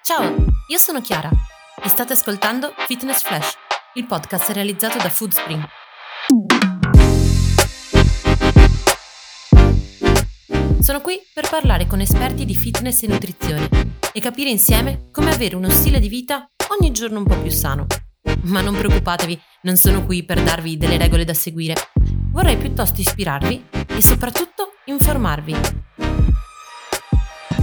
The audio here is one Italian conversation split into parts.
Ciao, io sono Chiara e state ascoltando Fitness Flash, il podcast realizzato da Foodspring. Sono qui per parlare con esperti di fitness e nutrizione e capire insieme come avere uno stile di vita ogni giorno un po' più sano. Ma non preoccupatevi, non sono qui per darvi delle regole da seguire. Vorrei piuttosto ispirarvi e soprattutto informarvi.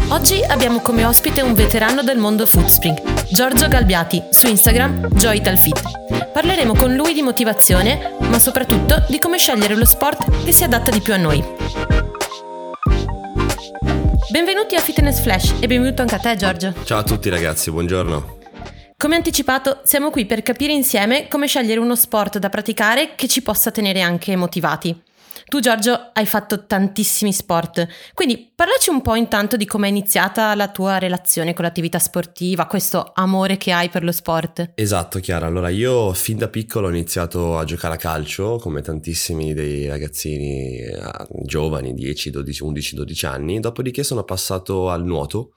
Oggi abbiamo come ospite un veterano del mondo Foodspring, Giorgio Galbiati, su Instagram JoyTalFit. Parleremo con lui di motivazione, ma soprattutto di come scegliere lo sport che si adatta di più a noi. Benvenuti a Fitness Flash e benvenuto anche a te Giorgio. Ciao a tutti ragazzi, buongiorno. Come anticipato, siamo qui per capire insieme come scegliere uno sport da praticare che ci possa tenere anche motivati. Tu Giorgio hai fatto tantissimi sport, quindi parlaci un po' intanto di come è iniziata la tua relazione con l'attività sportiva, questo amore che hai per lo sport. Esatto Chiara, allora io fin da piccolo ho iniziato a giocare a calcio come tantissimi dei ragazzini eh, giovani, 10, 12, 11, 12 anni, dopodiché sono passato al nuoto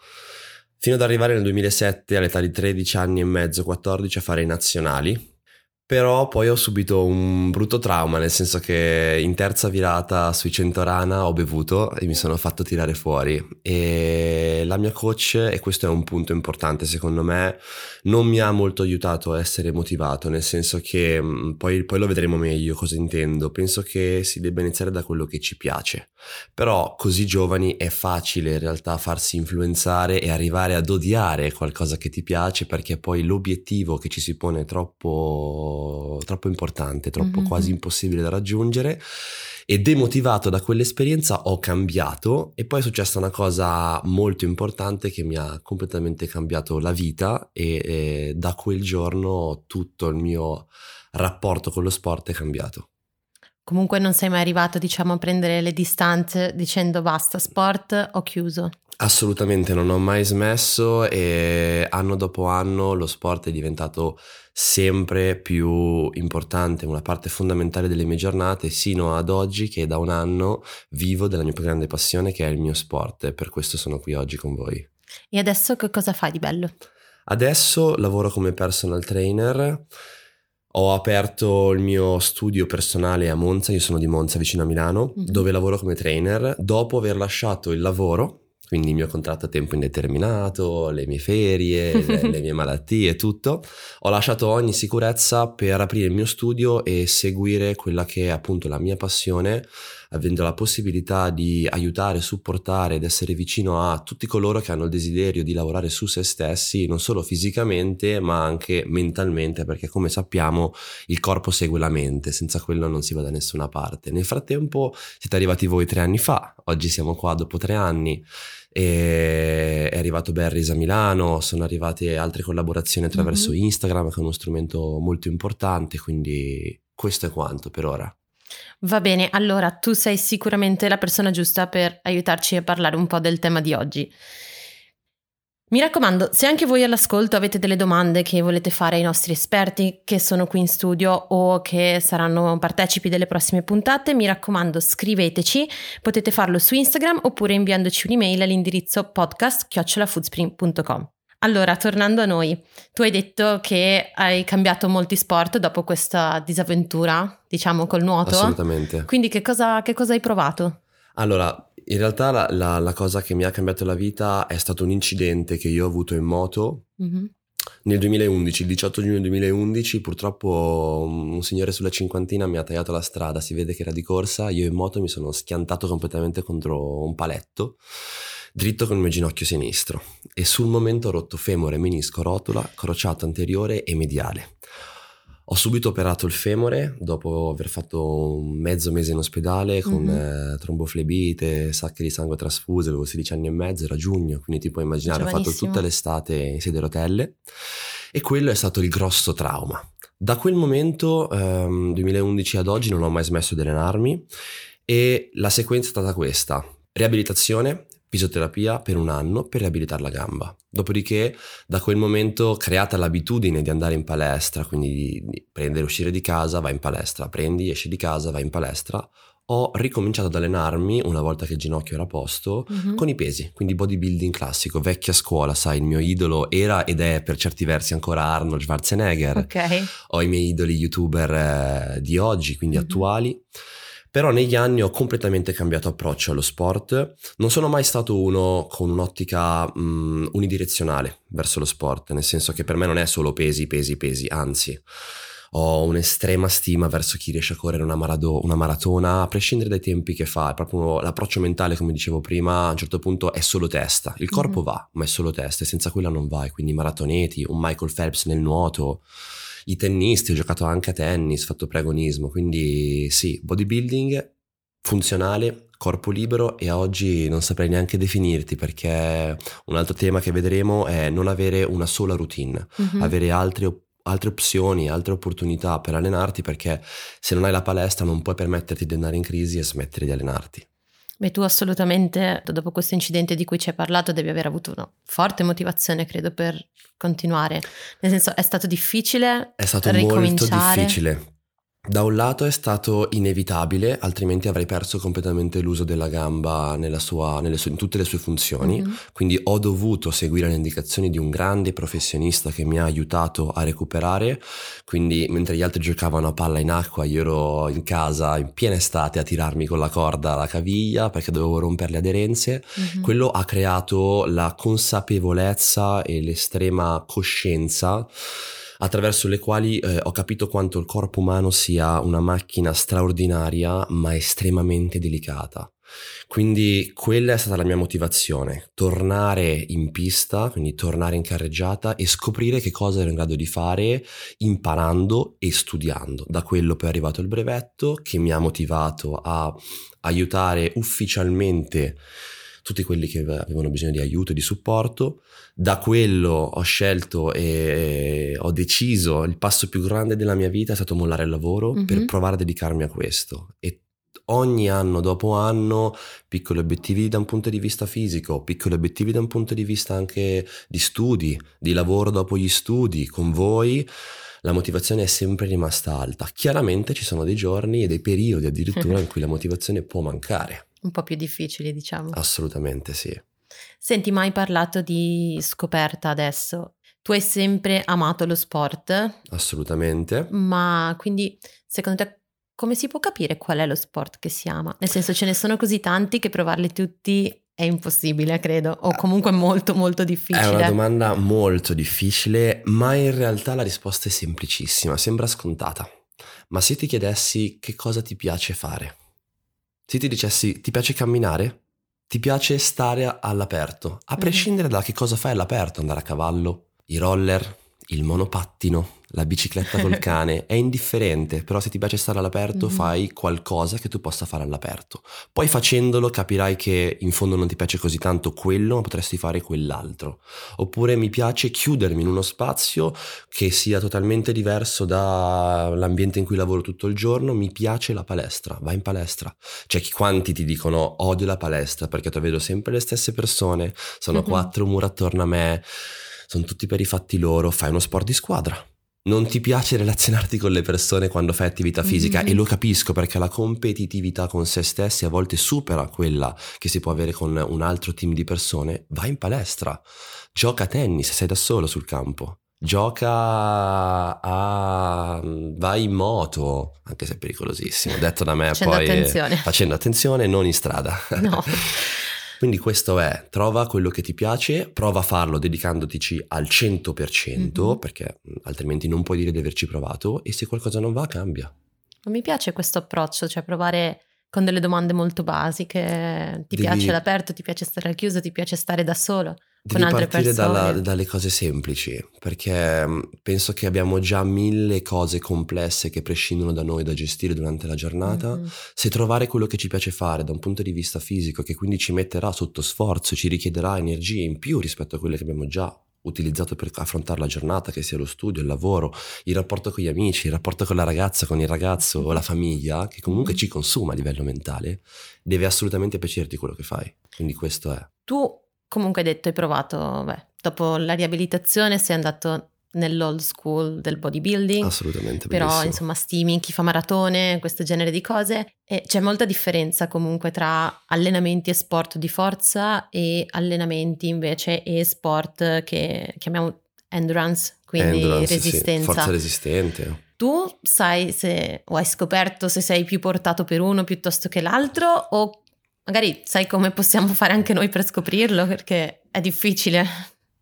fino ad arrivare nel 2007 all'età di 13 anni e mezzo, 14 a fare i nazionali però poi ho subito un brutto trauma, nel senso che in terza virata sui 100 rana ho bevuto e mi sono fatto tirare fuori. E la mia coach, e questo è un punto importante secondo me, non mi ha molto aiutato a essere motivato, nel senso che mm, poi, poi lo vedremo meglio cosa intendo. Penso che si debba iniziare da quello che ci piace. Però così giovani è facile in realtà farsi influenzare e arrivare ad odiare qualcosa che ti piace perché poi l'obiettivo che ci si pone è troppo troppo, importante, troppo mm-hmm. quasi impossibile da raggiungere e demotivato da quell'esperienza ho cambiato e poi è successa una cosa molto importante che mi ha completamente cambiato la vita e, e da quel giorno tutto il mio rapporto con lo sport è cambiato. Comunque non sei mai arrivato, diciamo, a prendere le distanze dicendo basta, sport, ho chiuso. Assolutamente, non ho mai smesso e anno dopo anno lo sport è diventato sempre più importante, una parte fondamentale delle mie giornate, sino ad oggi che da un anno vivo della mia più grande passione che è il mio sport e per questo sono qui oggi con voi. E adesso che cosa fai di bello? Adesso lavoro come personal trainer. Ho aperto il mio studio personale a Monza, io sono di Monza vicino a Milano, mm-hmm. dove lavoro come trainer. Dopo aver lasciato il lavoro, quindi il mio contratto a tempo indeterminato, le mie ferie, le, le, mie malattie, tutto. Ho lasciato ogni sicurezza per aprire il mio studio e seguire quella che è appunto la mia passione, avendo la possibilità di aiutare, supportare ed essere vicino a tutti coloro che hanno il desiderio di lavorare su se stessi, non solo fisicamente, ma anche mentalmente, perché come sappiamo il corpo segue la mente, senza quello non si va da nessuna parte. Nel frattempo siete arrivati voi tre anni fa, oggi siamo qua dopo tre anni e è arrivato Berries a Milano, sono arrivate altre collaborazioni attraverso mm-hmm. Instagram che è uno strumento molto importante, quindi questo è quanto per ora. Va bene, allora tu sei sicuramente la persona giusta per aiutarci a parlare un po' del tema di oggi. Mi raccomando, se anche voi all'ascolto avete delle domande che volete fare ai nostri esperti che sono qui in studio o che saranno partecipi delle prossime puntate, mi raccomando scriveteci, potete farlo su Instagram oppure inviandoci un'email all'indirizzo podcast.foodspring.com. Allora, tornando a noi, tu hai detto che hai cambiato molti sport dopo questa disavventura, diciamo, col nuoto. Assolutamente. Quindi che cosa, che cosa hai provato? Allora, in realtà la, la, la, cosa che mi ha cambiato la vita è stato un incidente che io ho avuto in moto mm-hmm. nel 2011, il 18 giugno 2011. Purtroppo un signore sulla cinquantina mi ha tagliato la strada, si vede che era di corsa. Io in moto mi sono schiantato completamente contro un paletto, dritto con il mio ginocchio sinistro. E sul momento ho rotto femore, menisco, rotula, crociato anteriore e mediale. Ho subito operato il femore dopo aver fatto un mezzo mese in ospedale con mm-hmm. eh, tromboflebite, sacche di sangue trasfuse, avevo 16 anni e mezzo, era giugno, quindi ti puoi immaginare, ho fatto tutta l'estate in sedia a rotelle e quello è stato il grosso trauma. Da quel momento, ehm, 2011 ad oggi, non ho mai smesso di allenarmi e la sequenza è stata questa. Riabilitazione, fisioterapia per un anno per riabilitare la gamba. Dopodiché, da quel momento, creata l'abitudine di andare in palestra, quindi di, prendere, uscire di casa, vai in palestra, prendi, esci di casa, vai in palestra, ho ricominciato ad allenarmi una volta che il ginocchio era a posto Mhm. con i pesi, quindi bodybuilding classico, vecchia scuola, sai, il mio idolo era ed è per certi versi ancora Arnold Schwarzenegger, Ok. ho i miei idoli youtuber eh, di oggi, quindi Mhm. attuali. Però negli anni ho completamente cambiato approccio allo sport. Non sono mai stato uno con un'ottica mh, unidirezionale verso lo sport, nel senso che per me non è solo pesi, pesi, pesi, anzi ho un'estrema stima verso chi riesce a correre una, marado- una maratona, a prescindere dai tempi che fa. È proprio l'approccio mentale, come dicevo prima, a un certo punto è solo testa. Il corpo Mhm. va, ma è solo testa e senza quella non vai. Quindi maratoneti, un Michael Phelps nel nuoto, i tennisti, ho giocato anche a tennis, fatto preagonismo, quindi sì, bodybuilding funzionale, corpo libero e a oggi non saprei neanche definirti perché un altro tema che vedremo è non avere una sola routine, Mhm. avere altre, op- altre opzioni, altre opportunità per allenarti perché se non hai la palestra non puoi permetterti di andare in crisi e smettere di allenarti. Beh, tu assolutamente, dopo questo incidente di cui ci hai parlato, devi aver avuto una forte motivazione, credo, per continuare. Nel senso, è stato difficile È stato molto difficile. Da un lato è stato inevitabile, altrimenti avrei perso completamente l'uso della gamba nella sua- sue- in tutte le sue funzioni. Mhm. Quindi ho dovuto seguire le indicazioni di un grande professionista che mi ha aiutato a recuperare. Quindi mentre gli altri giocavano a palla in acqua, io ero in casa in piena estate a tirarmi con la corda alla caviglia perché dovevo rompere le aderenze. Mhm. Quello ha creato la consapevolezza e l'estrema coscienza attraverso le quali eh, ho capito quanto il corpo umano sia una macchina straordinaria ma estremamente delicata. Quindi quella è stata la mia motivazione, tornare in pista, quindi tornare in carreggiata e scoprire che cosa ero in grado di fare imparando e studiando. Da quello poi è arrivato il brevetto che mi ha motivato a aiutare ufficialmente tutti quelli che avevano bisogno di aiuto e di supporto. Da quello ho scelto e ho deciso il passo più grande della mia vita è stato mollare il lavoro Mhm. per provare a dedicarmi a questo. E ogni anno dopo anno piccoli obiettivi da un punto di vista fisico, piccoli obiettivi da un punto di vista anche di studi, di lavoro dopo gli studi con voi. La motivazione è sempre rimasta alta. Chiaramente ci sono dei giorni e dei periodi addirittura in cui la motivazione può mancare. Un po' più difficili, diciamo. Assolutamente sì. Senti, mai parlato di scoperta adesso? Tu hai sempre amato lo sport, Assolutamente. ma quindi secondo te come si può capire qual è lo sport che si ama? Nel senso ce ne sono così tanti che provarli tutti è impossibile, credo, o comunque molto molto È una difficile. domanda molto difficile, ma in realtà la risposta è semplicissima, sembra scontata. Ma se ti chiedessi che cosa ti piace fare? Se ti dicessi ti piace camminare? Ti piace stare all'aperto? A Mhm. prescindere da che cosa fai all'aperto, andare a cavallo, i roller, il monopattino, la bicicletta col cane, è indifferente, però se ti piace stare all'aperto Mhm. fai qualcosa che tu possa fare all'aperto. Poi facendolo capirai che in fondo non ti piace così tanto quello, ma potresti fare quell'altro. Oppure mi piace chiudermi in uno spazio che sia totalmente diverso dall'ambiente in cui lavoro tutto il giorno, mi piace la palestra, vai in palestra. C'è chi quanti ti dicono odio la palestra perché tu vedo sempre le stesse persone, sono Mhm. quattro mura attorno a me, sono tutti per i fatti loro, fai uno sport di squadra. Non ti piace relazionarti con le persone quando fai attività fisica Mhm. e lo capisco perché la competitività con se stessi a volte supera quella che si può avere con un altro team di persone. Vai in palestra, gioca a tennis se sei da solo sul campo, gioca a... vai in moto, anche se è pericolosissimo, detto da me Facendo poi attenzione. facendo attenzione, non in strada. No. Quindi questo è, trova quello che ti piace, prova a farlo dedicandotici al 100%, Mhm. perché altrimenti non puoi dire di averci provato, e se qualcosa non va, cambia. Ma Mi piace questo approccio, cioè provare con delle domande molto basiche. Ti Devi- piace l'aperto, ti piace stare al chiuso, ti piace stare da solo. Devi Con altre partire dalla- dalle cose semplici, perché mh, penso che abbiamo già mille cose complesse che prescindono da noi da gestire durante la giornata. Mhm. Se trovare quello che ci piace fare da un punto di vista fisico, che quindi ci metterà sotto sforzo, ci richiederà energie in più rispetto a quelle che abbiamo già utilizzato per affrontare la giornata, che sia lo studio, il lavoro, il rapporto con gli amici, il rapporto con la ragazza, con il ragazzo o la famiglia, che comunque Mhm. ci consuma a livello mentale, deve assolutamente piacerti quello che fai. Quindi questo è. Tu comunque hai detto, hai provato, beh, dopo la riabilitazione sei andato nell'old school del bodybuilding. Assolutamente. Però bellissimo. insomma stimi chi fa maratone, questo genere di cose. E c'è molta differenza comunque tra allenamenti e sport di forza e allenamenti invece e sport che chiamiamo endurance, quindi Endurance, sì, resistenza. Forza resistente. Tu sai se o hai scoperto se sei più portato per uno piuttosto che l'altro o magari sai come possiamo fare anche noi per scoprirlo perché è difficile.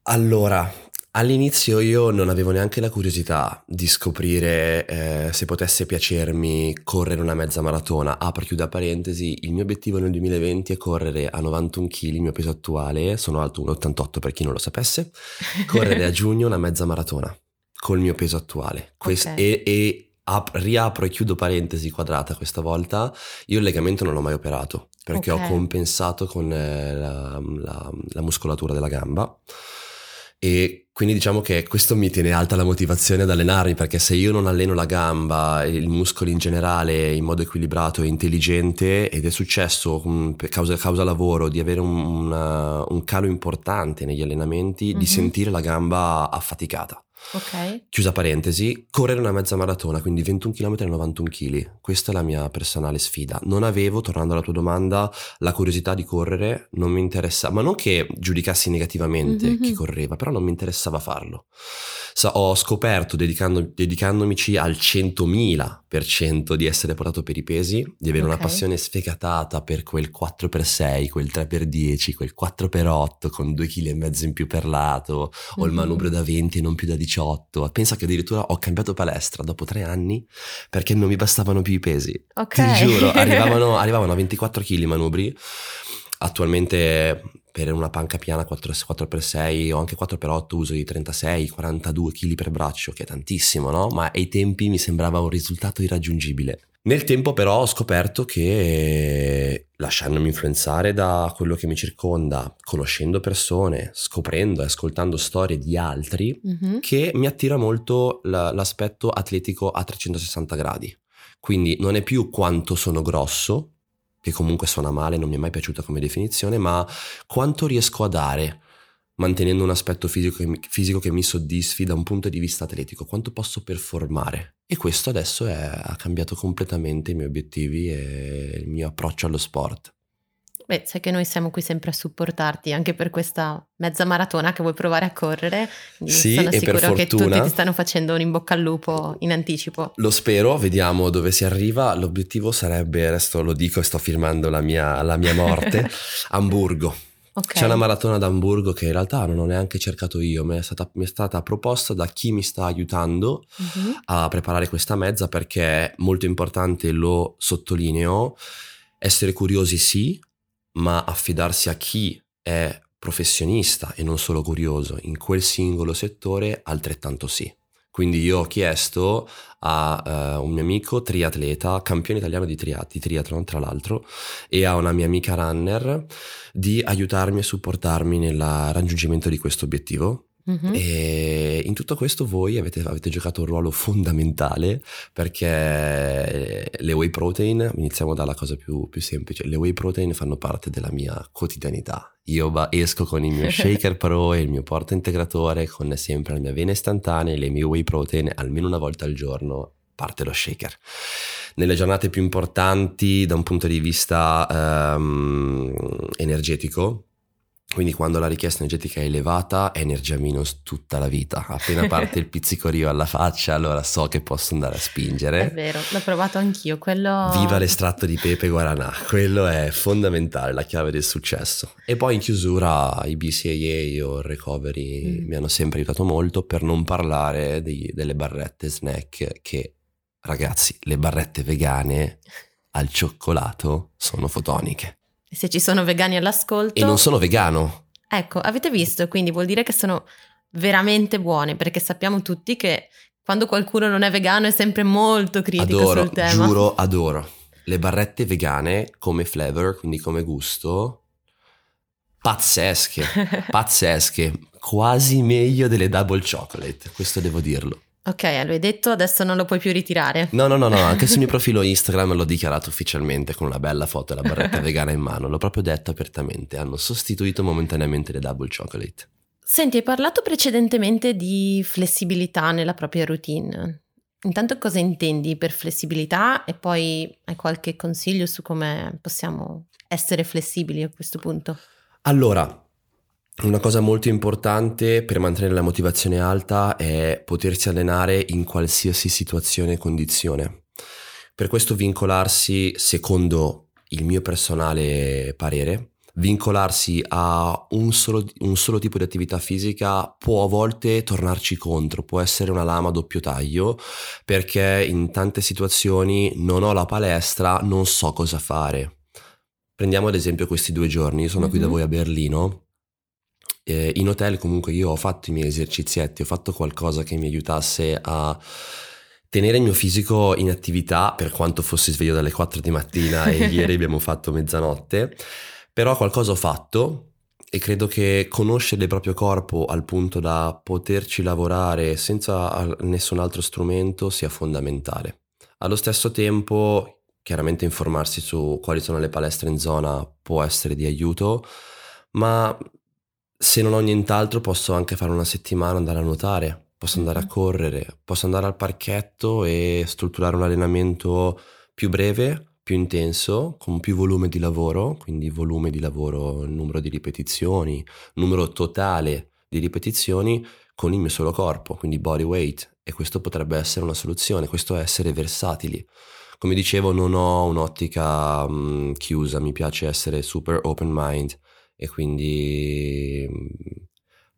Allora, all'inizio io non avevo neanche la curiosità di scoprire eh, se potesse piacermi correre una mezza maratona. Apro e chiudo parentesi, il mio obiettivo nel 2020 è correre a 91 kg, il mio peso attuale, sono alto 1,88 per chi non lo sapesse, correre a giugno una mezza maratona col mio peso attuale. Quest- Ok. E, e ap- riapro e chiudo parentesi quadrata questa volta, io il legamento non l'ho mai operato perché Ok. ho compensato con eh, la, la- la muscolatura della gamba e quindi diciamo che questo mi tiene alta la motivazione ad allenarmi perché se io non alleno la gamba e i muscoli in generale in modo equilibrato e intelligente ed è successo mm, per causa, causa lavoro di avere un, una- un calo importante negli allenamenti, Mhm. di sentire la gamba affaticata. Ok? Chiusa parentesi, correre una mezza maratona, quindi 21 km e 91 kg. Questa è la mia personale sfida. Non avevo, tornando alla tua domanda, la curiosità di correre, non mi interessava, ma non che giudicassi negativamente Mhm. chi correva, però non mi interessava farlo. Sa- ho scoperto, dedicando- dedicandomici al 100.000% di essere portato per i pesi, di avere una Ok. passione sfegatata per quel 4x6, quel 3x10, quel 4x8 con 2 kg e mezzo in più per lato, ho il Mhm. manubrio da 20 e non più da 18. Pensa che addirittura ho cambiato palestra dopo tre anni perché non mi bastavano più i pesi. Ok. Ti giuro, arrivavano, arrivavano a 24 kg i manubri. Attualmente per una panca piana 4, 4x6 o anche 4x8 uso di 36, 42 kg per braccio, che è tantissimo, no? Ma ai tempi mi sembrava un risultato irraggiungibile. Nel tempo però ho scoperto che lasciandomi influenzare da quello che mi circonda, conoscendo persone, scoprendo e ascoltando storie di altri, Mhm. che mi attira molto la- l'aspetto atletico a 360 gradi. Quindi non è più quanto sono grosso, che comunque suona male, non mi è mai piaciuta come definizione, ma quanto riesco a dare mantenendo un aspetto fisico che, mi, fisico che mi soddisfi da un punto di vista atletico, quanto posso performare. E questo adesso è- ha cambiato completamente i miei obiettivi e il mio approccio allo sport. Beh, sai che noi siamo qui sempre a supportarti anche per questa mezza maratona che vuoi provare a correre. Sì, sono e per sicura che tutti fortuna- ti stanno facendo un in bocca al lupo in anticipo. Lo spero, vediamo dove si arriva. L'obiettivo sarebbe, adesso lo dico e sto firmando la mia, la mia morte, Hamburgo. Ok. C'è una maratona ad Hamburgo che in realtà non ho neanche cercato io, mi è stata, mi è stata proposta da chi mi sta aiutando Mhm. a preparare questa mezza perché è molto importante, lo sottolineo, essere curiosi sì, ma affidarsi a chi è professionista e non solo curioso in quel singolo settore altrettanto sì. Quindi io ho chiesto a eh, un mio amico triatleta, campione italiano di, tria- di triathlon tra l'altro, e a una mia amica runner di aiutarmi e supportarmi nel raggiungimento di questo obiettivo. Mhm. E in tutto questo voi avete, avete giocato un ruolo fondamentale perché le whey protein, iniziamo dalla cosa più, più semplice, le whey protein fanno parte della mia quotidianità. Io esco con il mio shaker pro e il mio porta integratore con sempre la mia avena istantanea e le mie whey protein almeno una volta al giorno parte lo shaker. Nelle giornate più importanti da un punto di vista ehm, energetico, quindi quando la richiesta energetica è elevata, è energia minus tutta la vita. Appena parte il pizzicorio alla faccia, allora so che posso andare a È spingere. vero, l'ho provato anch'io. Quello... Viva l'estratto di pepe guaranà, quello è fondamentale, la chiave del successo. E poi in chiusura i BCAA o il recovery Mm. mi hanno sempre aiutato molto per non parlare di- delle barrette snack che, ragazzi, le barrette vegane al cioccolato sono fotoniche. Se ci sono vegani all'ascolto... E non sono vegano. Ecco, avete visto? Quindi vuol dire che sono veramente buone, perché sappiamo tutti che quando qualcuno non è vegano è sempre molto critico Adoro, sul tema. giuro, adoro. Le barrette vegane come flavor, quindi come gusto, pazzesche, pazzesche, quasi meglio delle double chocolate, questo devo dirlo. Ok, lo hai detto, adesso non lo puoi più ritirare. No, no, no, no, anche sul mio profilo Instagram l'ho dichiarato ufficialmente con una bella foto della barretta vegana in mano, l'ho proprio detto apertamente, hanno sostituito momentaneamente le double chocolate. Senti, hai parlato precedentemente di flessibilità nella propria routine. Intanto cosa intendi per flessibilità e poi hai qualche consiglio su come possiamo essere flessibili a questo punto? Allora, una cosa molto importante per mantenere la motivazione alta è potersi allenare in qualsiasi situazione e condizione. Per questo vincolarsi, secondo il mio personale parere, vincolarsi a un solo, un solo, tipo di attività fisica può a volte tornarci contro, può essere una lama a doppio taglio, perché in tante situazioni non ho la palestra, non so cosa fare. Prendiamo ad esempio questi due giorni, sono mm-hmm. qui da voi a Berlino. Eh, in hotel comunque io ho fatto i miei esercizietti, ho fatto qualcosa che mi aiutasse a tenere il mio fisico in attività per quanto fossi sveglio dalle 4 di mattina e ieri abbiamo fatto mezzanotte però qualcosa ho fatto e credo che conoscere il proprio corpo al punto da poterci lavorare senza nessun altro strumento sia fondamentale. Allo stesso tempo, chiaramente informarsi su quali sono le palestre in zona può essere di aiuto, ma se non ho nient'altro posso anche fare una settimana andare a nuotare, posso andare a correre, posso andare al parchetto e strutturare un allenamento più breve più intenso, con più volume di lavoro, quindi volume di lavoro, numero di ripetizioni, numero totale di ripetizioni con il mio solo corpo, quindi body weight e questo potrebbe essere una soluzione, questo è essere versatili. Come dicevo non ho un'ottica mh, chiusa, mi piace essere super open mind e quindi mh,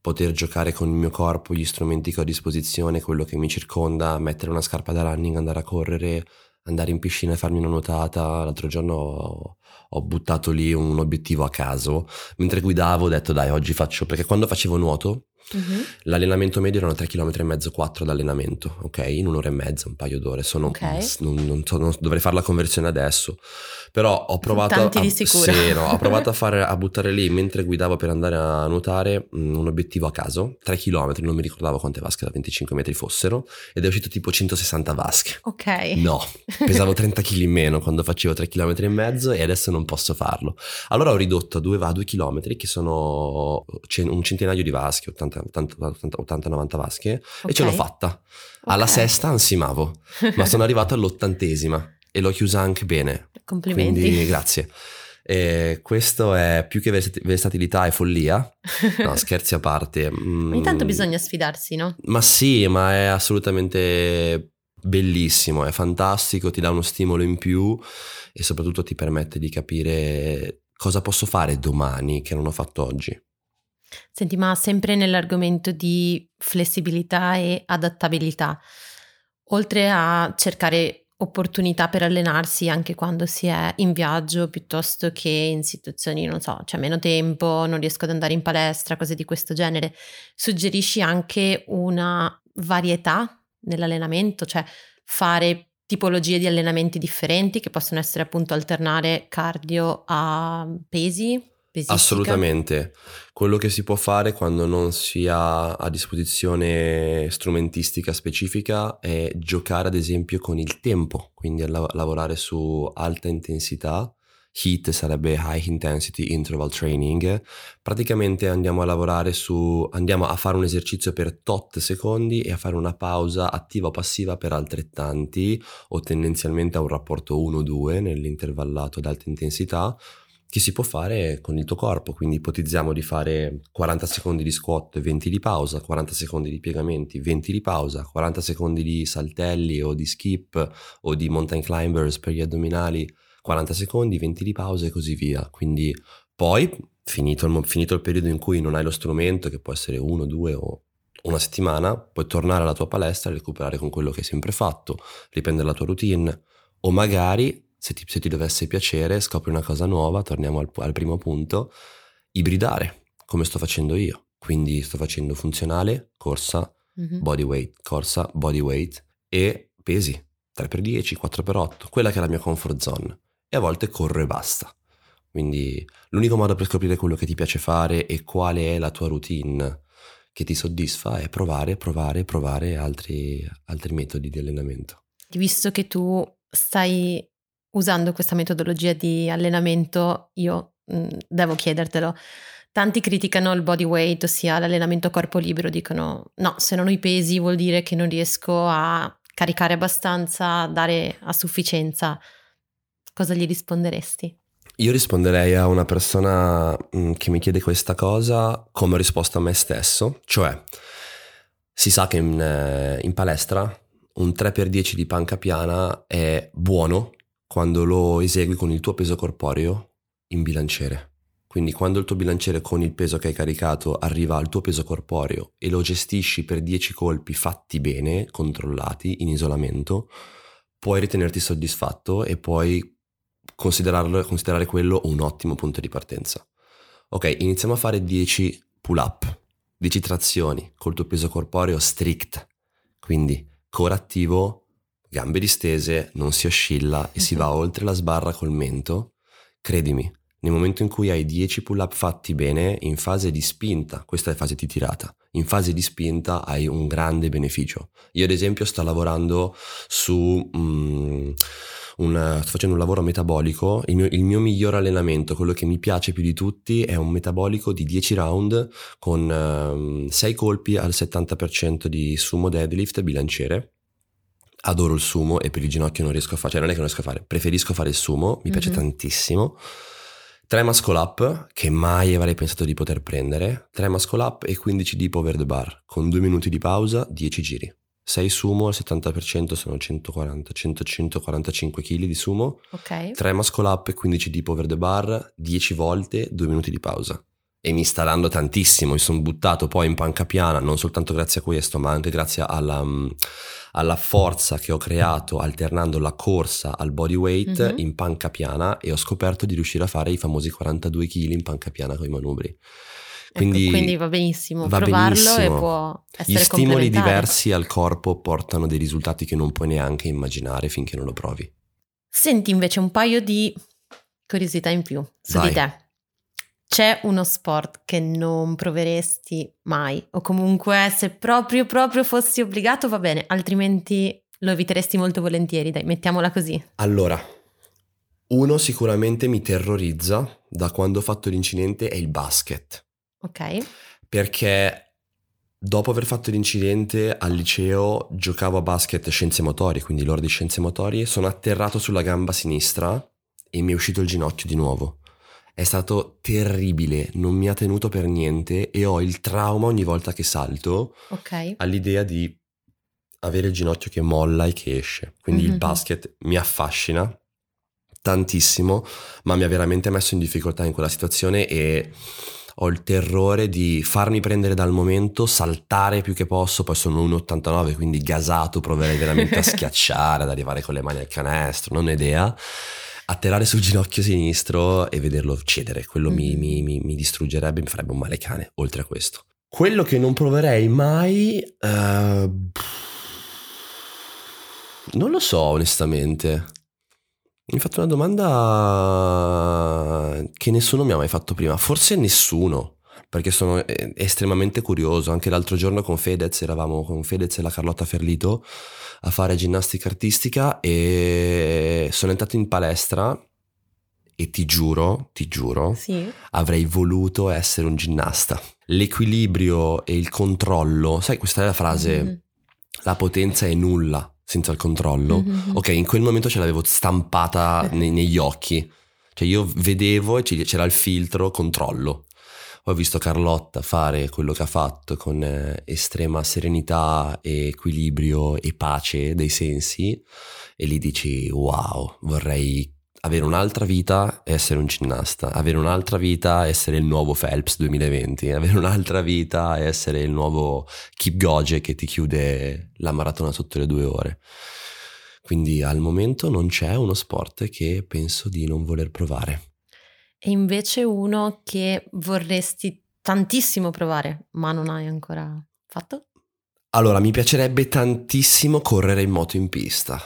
poter giocare con il mio corpo, gli strumenti che ho a disposizione, quello che mi circonda, mettere una scarpa da running, andare a correre, andare in piscina e farmi una nuotata. L'altro giorno ho, ho, buttato lì un obiettivo a caso. Mentre guidavo ho detto dai oggi faccio, perché quando facevo nuoto Uh-huh. L'allenamento medio erano 3 km e mezzo, 4 d'allenamento, ok? In un'ora e mezza, un paio d'ore. Sono, okay. non, non, non, dovrei fare la conversione adesso. Però ho provato, Tanti a, di sicuro. Sì, no, ho provato a, fare, a buttare lì mentre guidavo per andare a nuotare mm, un obiettivo a caso, 3 km, non mi ricordavo quante vasche da 25 metri fossero, ed è uscito tipo 160 vasche. Ok. No, pesavo 30 kg in meno quando facevo 3 km e mezzo e adesso non posso farlo. Allora ho ridotto a 2, a 2 km che sono un centinaio di vasche, 80 80-90 vasche okay. e ce l'ho fatta. Alla okay. sesta ansimavo, ma sono arrivato all'ottantesima e l'ho chiusa anche bene. Complimenti. Quindi grazie. E questo è più che versatilità e follia. No, scherzi a parte. Mm, Ogni tanto bisogna sfidarsi, no? Ma sì, ma è assolutamente bellissimo, è fantastico, ti dà uno stimolo in più e soprattutto ti permette di capire cosa posso fare domani che non ho fatto oggi. Senti, ma sempre nell'argomento di flessibilità e adattabilità, oltre a cercare opportunità per allenarsi anche quando si è in viaggio piuttosto che in situazioni, non so, c'è meno tempo, non riesco ad andare in palestra, cose di questo genere, suggerisci anche una varietà nell'allenamento, cioè fare tipologie di allenamenti differenti che possono essere appunto alternare cardio a pesi pesistica? Assolutamente. Quello che si può fare quando non si ha a disposizione strumentistica specifica è giocare ad esempio con il tempo, quindi la- lavorare su alta intensità. HIIT sarebbe High Intensity Interval Training. Praticamente andiamo a lavorare su, andiamo a fare un esercizio per tot secondi e a fare una pausa attiva o passiva per altrettanti o tendenzialmente a un rapporto 1-2 nell'intervallato ad alta intensità che si può fare con il tuo corpo, quindi ipotizziamo di fare 40 secondi di squat, 20 di pausa, 40 secondi di piegamenti, 20 di pausa, 40 secondi di saltelli o di skip o di mountain climbers per gli addominali, 40 secondi, 20 di pausa e così via. Quindi poi, finito il, finito il periodo in cui non hai lo strumento, che può essere uno, due o una settimana, puoi tornare alla tua palestra e recuperare con quello che hai sempre fatto, riprendere la tua routine o magari se ti, se ti, dovesse piacere, scopri una cosa nuova, torniamo al, al primo punto, ibridare, come sto facendo io. Quindi sto facendo funzionale, corsa, mm-hmm. body weight, corsa, body weight e pesi, 3x10, 4x8, quella che è la mia comfort zone. E a volte corro e basta. Quindi l'unico modo per scoprire quello che ti piace fare e quale è la tua routine che ti soddisfa è provare, provare, provare altri, altri metodi di allenamento. Visto che tu stai usando questa metodologia di allenamento, io mh, devo chiedertelo. Tanti criticano il body weight, ossia l'allenamento a corpo libero, dicono no, se non ho i pesi vuol dire che non riesco a caricare abbastanza, dare a sufficienza. Cosa gli risponderesti? Io risponderei a una persona mm, che mi chiede questa cosa come risposta a me stesso, cioè si sa che in, eh, in palestra un 3x10 di panca piana è buono quando lo esegui con il tuo peso corporeo in bilanciere. Quindi quando il tuo bilanciere con il peso che hai caricato arriva al tuo peso corporeo e lo gestisci per 10 colpi fatti bene, controllati, in isolamento, puoi ritenerti soddisfatto e puoi considerare quello un ottimo punto di partenza. Ok, iniziamo a fare 10 pull up, 10 trazioni col tuo peso corporeo strict, quindi core attivo, gambe distese, non si oscilla e si va oltre la sbarra col mento. Credimi, nel momento in cui hai 10 pull up fatti bene, in fase di spinta, questa è fase di tirata, in fase di spinta hai un grande beneficio. Io ad esempio sto lavorando su... Mm, un, sto facendo un lavoro metabolico, il mio, il mio, miglior allenamento, quello che mi piace più di tutti, è un metabolico di 10 round con um, ehm, 6 colpi al 70% di sumo deadlift bilanciere. Adoro il sumo e per il ginocchio non riesco a fare, cioè non è che non riesco a fare, preferisco fare il sumo, mi piace mm-hmm. tantissimo. 3 muscle up che mai avrei pensato di poter prendere, 3 muscle up e 15 deep over the bar, con 2 minuti di pausa, 10 giri. 6 sumo al 70% sono 140, 145 kg di sumo, ok 3 muscle up e 15 deep over the bar, 10 volte, 2 minuti di pausa e mi sta dando tantissimo. Mi sono buttato poi in panca piana, non soltanto grazie a questo, ma anche grazie alla, mm, alla forza che ho creato alternando la corsa al body weight mm-hmm. in panca piana e ho scoperto di riuscire a fare i famosi 42 kg in panca piana con i manubri. Ecco, quindi, ecco, quindi va benissimo va provarlo benissimo. e può essere Gli stimoli diversi al corpo portano dei risultati che non puoi neanche immaginare finché non lo provi. Senti invece un paio di curiosità in più su Vai. di te. C'è uno sport che non proveresti mai o comunque se proprio proprio fossi obbligato va bene, altrimenti lo eviteresti molto volentieri, dai, mettiamola così. Allora, uno sicuramente mi terrorizza da quando ho fatto l'incidente è il basket. Ok. Perché dopo aver fatto l'incidente al liceo giocavo a basket scienze motorie, quindi l'ora di scienze motorie, sono atterrato sulla gamba sinistra e mi è uscito il ginocchio di nuovo. È stato terribile, non mi ha tenuto per niente e ho il trauma ogni volta che salto okay. all'idea di avere il ginocchio che molla e che esce. Quindi mm-hmm. il basket mi affascina tantissimo, ma mi ha veramente messo in difficoltà in quella situazione e ho il terrore di farmi prendere dal momento, saltare più che posso, poi sono 1,89 quindi gasato, proverei veramente a schiacciare, ad arrivare con le mani al canestro, non ho idea atterrare sul ginocchio sinistro e vederlo cedere, quello mm. mi, mi, mi, mi, distruggerebbe, mi farebbe un male cane, oltre a questo. Quello che non proverei mai... Uh, non lo so onestamente. Mi hai fatto una domanda che nessuno mi ha mai fatto prima, forse nessuno perché sono eh, estremamente curioso. Anche l'altro giorno con Fedez, eravamo con Fedez e la Carlotta Ferlito a fare ginnastica artistica e sono entrato in palestra e ti giuro, ti giuro, sì. avrei voluto essere un ginnasta. L'equilibrio e il controllo, sai, questa è la frase, mm-hmm. la potenza è nulla senza il controllo. Mm-hmm. Ok, in quel momento ce l'avevo stampata ne- negli occhi. Cioè io vedevo e c'era il filtro controllo ho visto Carlotta fare quello che ha fatto con eh, estrema serenità, equilibrio e pace dei sensi e lì dici wow, vorrei avere un'altra vita e essere un ginnasta, avere un'altra vita e essere il nuovo Phelps 2020, avere un'altra vita e essere il nuovo Kip Goge che ti chiude la maratona sotto le due ore. Quindi al momento non c'è uno sport che penso di non voler provare e invece uno che vorresti tantissimo provare, ma non hai ancora fatto? Allora, mi piacerebbe tantissimo correre in moto in pista.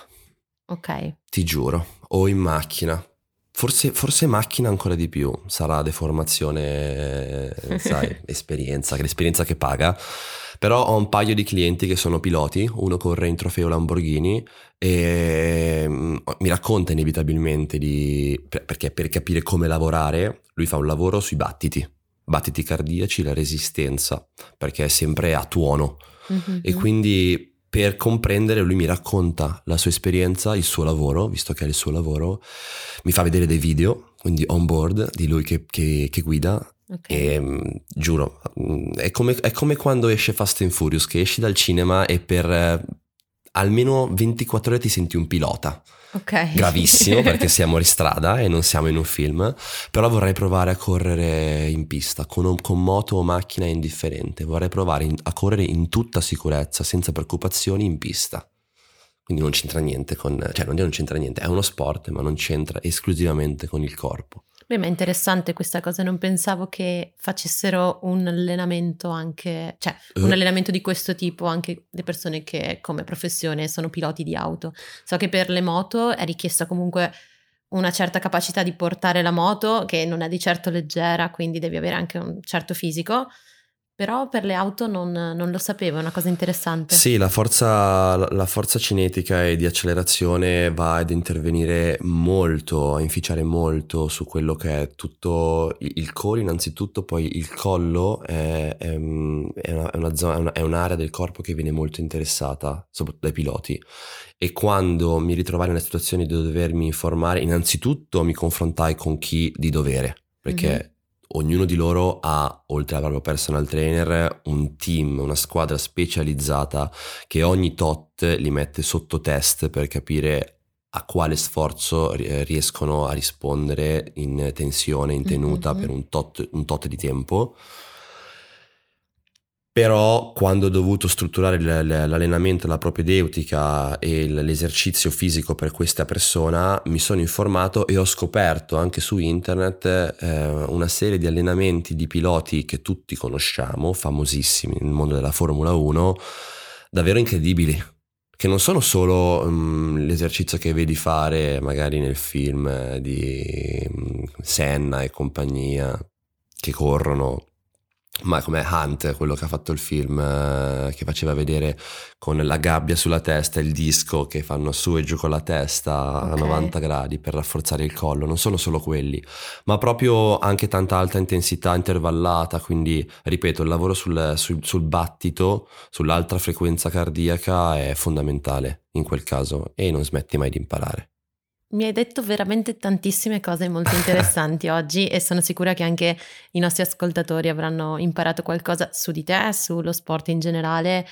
Ok. Ti giuro, o in macchina. Forse, forse macchina ancora di più, sarà deformazione, sai, esperienza, l'esperienza che paga. Però ho un paio di clienti che sono piloti, uno corre in trofeo Lamborghini e mm, mi racconta inevitabilmente di... perché per capire come lavorare, lui fa un lavoro sui battiti. battiti cardiaci, la resistenza, perché è sempre a tuono. Mhm. E quindi per comprendere lui mi racconta la sua esperienza, il suo lavoro, visto che è il suo lavoro, mi fa vedere dei video, quindi on board di lui che, che- che guida Ok. e mh, giuro, mh, è come, è come quando esce Fast and Furious, che esci dal cinema e per eh, almeno 24 ore ti senti un pilota. Ok. Gravissimo perché siamo in strada e non siamo in un film, però vorrei provare a correre in pista, con, con moto o macchina è indifferente, vorrei provare in- a correre in tutta sicurezza, senza preoccupazioni in pista. Quindi non c'entra niente con, cioè non c'entra niente, è uno sport ma non c'entra esclusivamente con il corpo. Beh, ma è interessante questa cosa, non pensavo che facessero un allenamento anche, cioè un Eh. allenamento di questo tipo anche le persone che come professione sono piloti di auto. So che per le moto è richiesta comunque una certa capacità di portare la moto, che non è di certo leggera, quindi devi avere anche un certo fisico, però per le auto non, non lo sapevo, è una cosa interessante. Sì, la forza, la forza cinetica e di accelerazione va ad intervenire molto, a inficiare molto su quello che è tutto il core innanzitutto, poi il collo è, è, mm, è una- è una zona- un'area del corpo che viene molto interessata, soprattutto dai piloti. E quando mi ritrovai nella situazione di dovermi informare, innanzitutto mi confrontai con chi di dovere, perché ognuno di loro ha, oltre al proprio personal trainer, un team, una squadra specializzata che ogni tot li mette sotto test per capire a quale sforzo ri- riescono a rispondere in tensione, in tenuta Mhm. per un tot, un tot di tempo. Però quando ho dovuto strutturare l'allenamento, la propedeutica e l'esercizio fisico per questa persona, mi sono informato e ho scoperto anche su internet eh, una serie di allenamenti di piloti che tutti conosciamo, famosissimi nel mondo della Formula 1, davvero incredibili. Che non sono solo mm, l'esercizio che vedi fare magari nel film di mm, Senna e compagnia che corrono ma come Hunt, quello che ha fatto il film, eh, che faceva vedere con la gabbia sulla testa il disco che fanno su e giù con la testa a Ok. 90 gradi per rafforzare il collo, non sono solo quelli, ma proprio anche tanta alta intensità intervallata, quindi ripeto, il lavoro sul, sul- sul battito, sull'alta frequenza cardiaca è fondamentale in quel caso e non smetti mai di imparare. Mi hai detto veramente tantissime cose molto interessanti oggi e sono sicura che anche i nostri ascoltatori avranno imparato qualcosa su di te, sullo sport in generale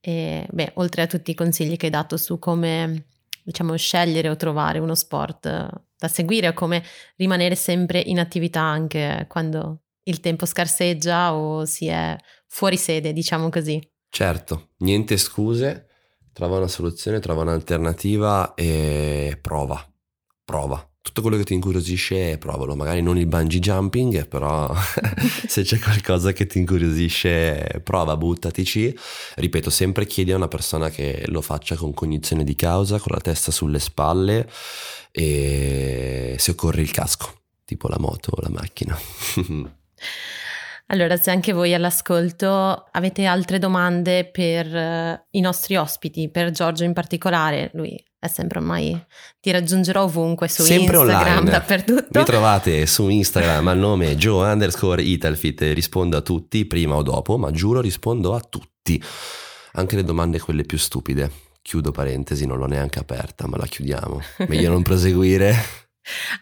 e beh, oltre a tutti i consigli che hai dato su come diciamo scegliere o trovare uno sport eh, da seguire o come rimanere sempre in attività anche quando il tempo scarseggia o si è fuori sede, diciamo così. Certo, niente scuse, trova una soluzione, trova un'alternativa e prova, prova. Tutto quello che ti incuriosisce, provalo. Magari non il bungee jumping, però se c'è qualcosa che ti incuriosisce, prova, buttatici. Ripeto, sempre chiedi a una persona che lo faccia con cognizione di causa, con la testa sulle spalle e se occorre il casco, tipo la moto o la macchina. Allora, se anche voi all'ascolto avete altre domande per eh, i nostri ospiti, per Giorgio in particolare, lui è sempre ormai, ti raggiungerò ovunque su Sempre Instagram, online. dappertutto. Mi trovate su Instagram al nome Joe underscore Italfit, rispondo a tutti, prima o dopo, ma giuro rispondo a tutti. Anche le domande quelle più stupide. Chiudo parentesi, non l'ho neanche aperta, ma la chiudiamo. Meglio non proseguire.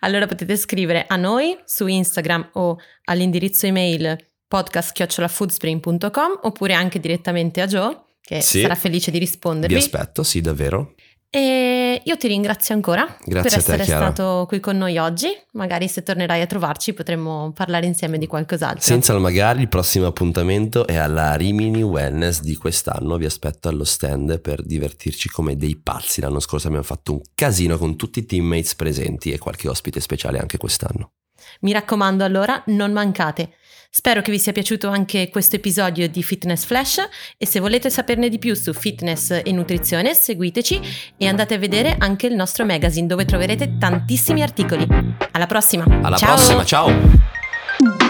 Allora potete scrivere a noi su Instagram o all'indirizzo email podcast.foodspring.com oppure anche direttamente a Joe, che Sì. sarà felice di Vi rispondervi. aspetto, sì, davvero. E io ti ringrazio ancora Grazie per te, essere Chiara. stato qui con noi oggi. Magari se tornerai a trovarci potremmo parlare insieme di qualcos'altro. Senza il magari, il prossimo appuntamento è alla Rimini Wellness di quest'anno. Vi aspetto allo stand per divertirci come dei pazzi. L'anno scorso abbiamo fatto un casino con tutti i teammates presenti e qualche ospite speciale anche quest'anno. Mi raccomando allora, non mancate. Spero che vi sia piaciuto anche questo episodio di Fitness Flash e se volete saperne di più su fitness e nutrizione seguiteci e andate a vedere anche il nostro magazine dove troverete tantissimi articoli. Alla prossima! Alla Ciao! prossima, ciao!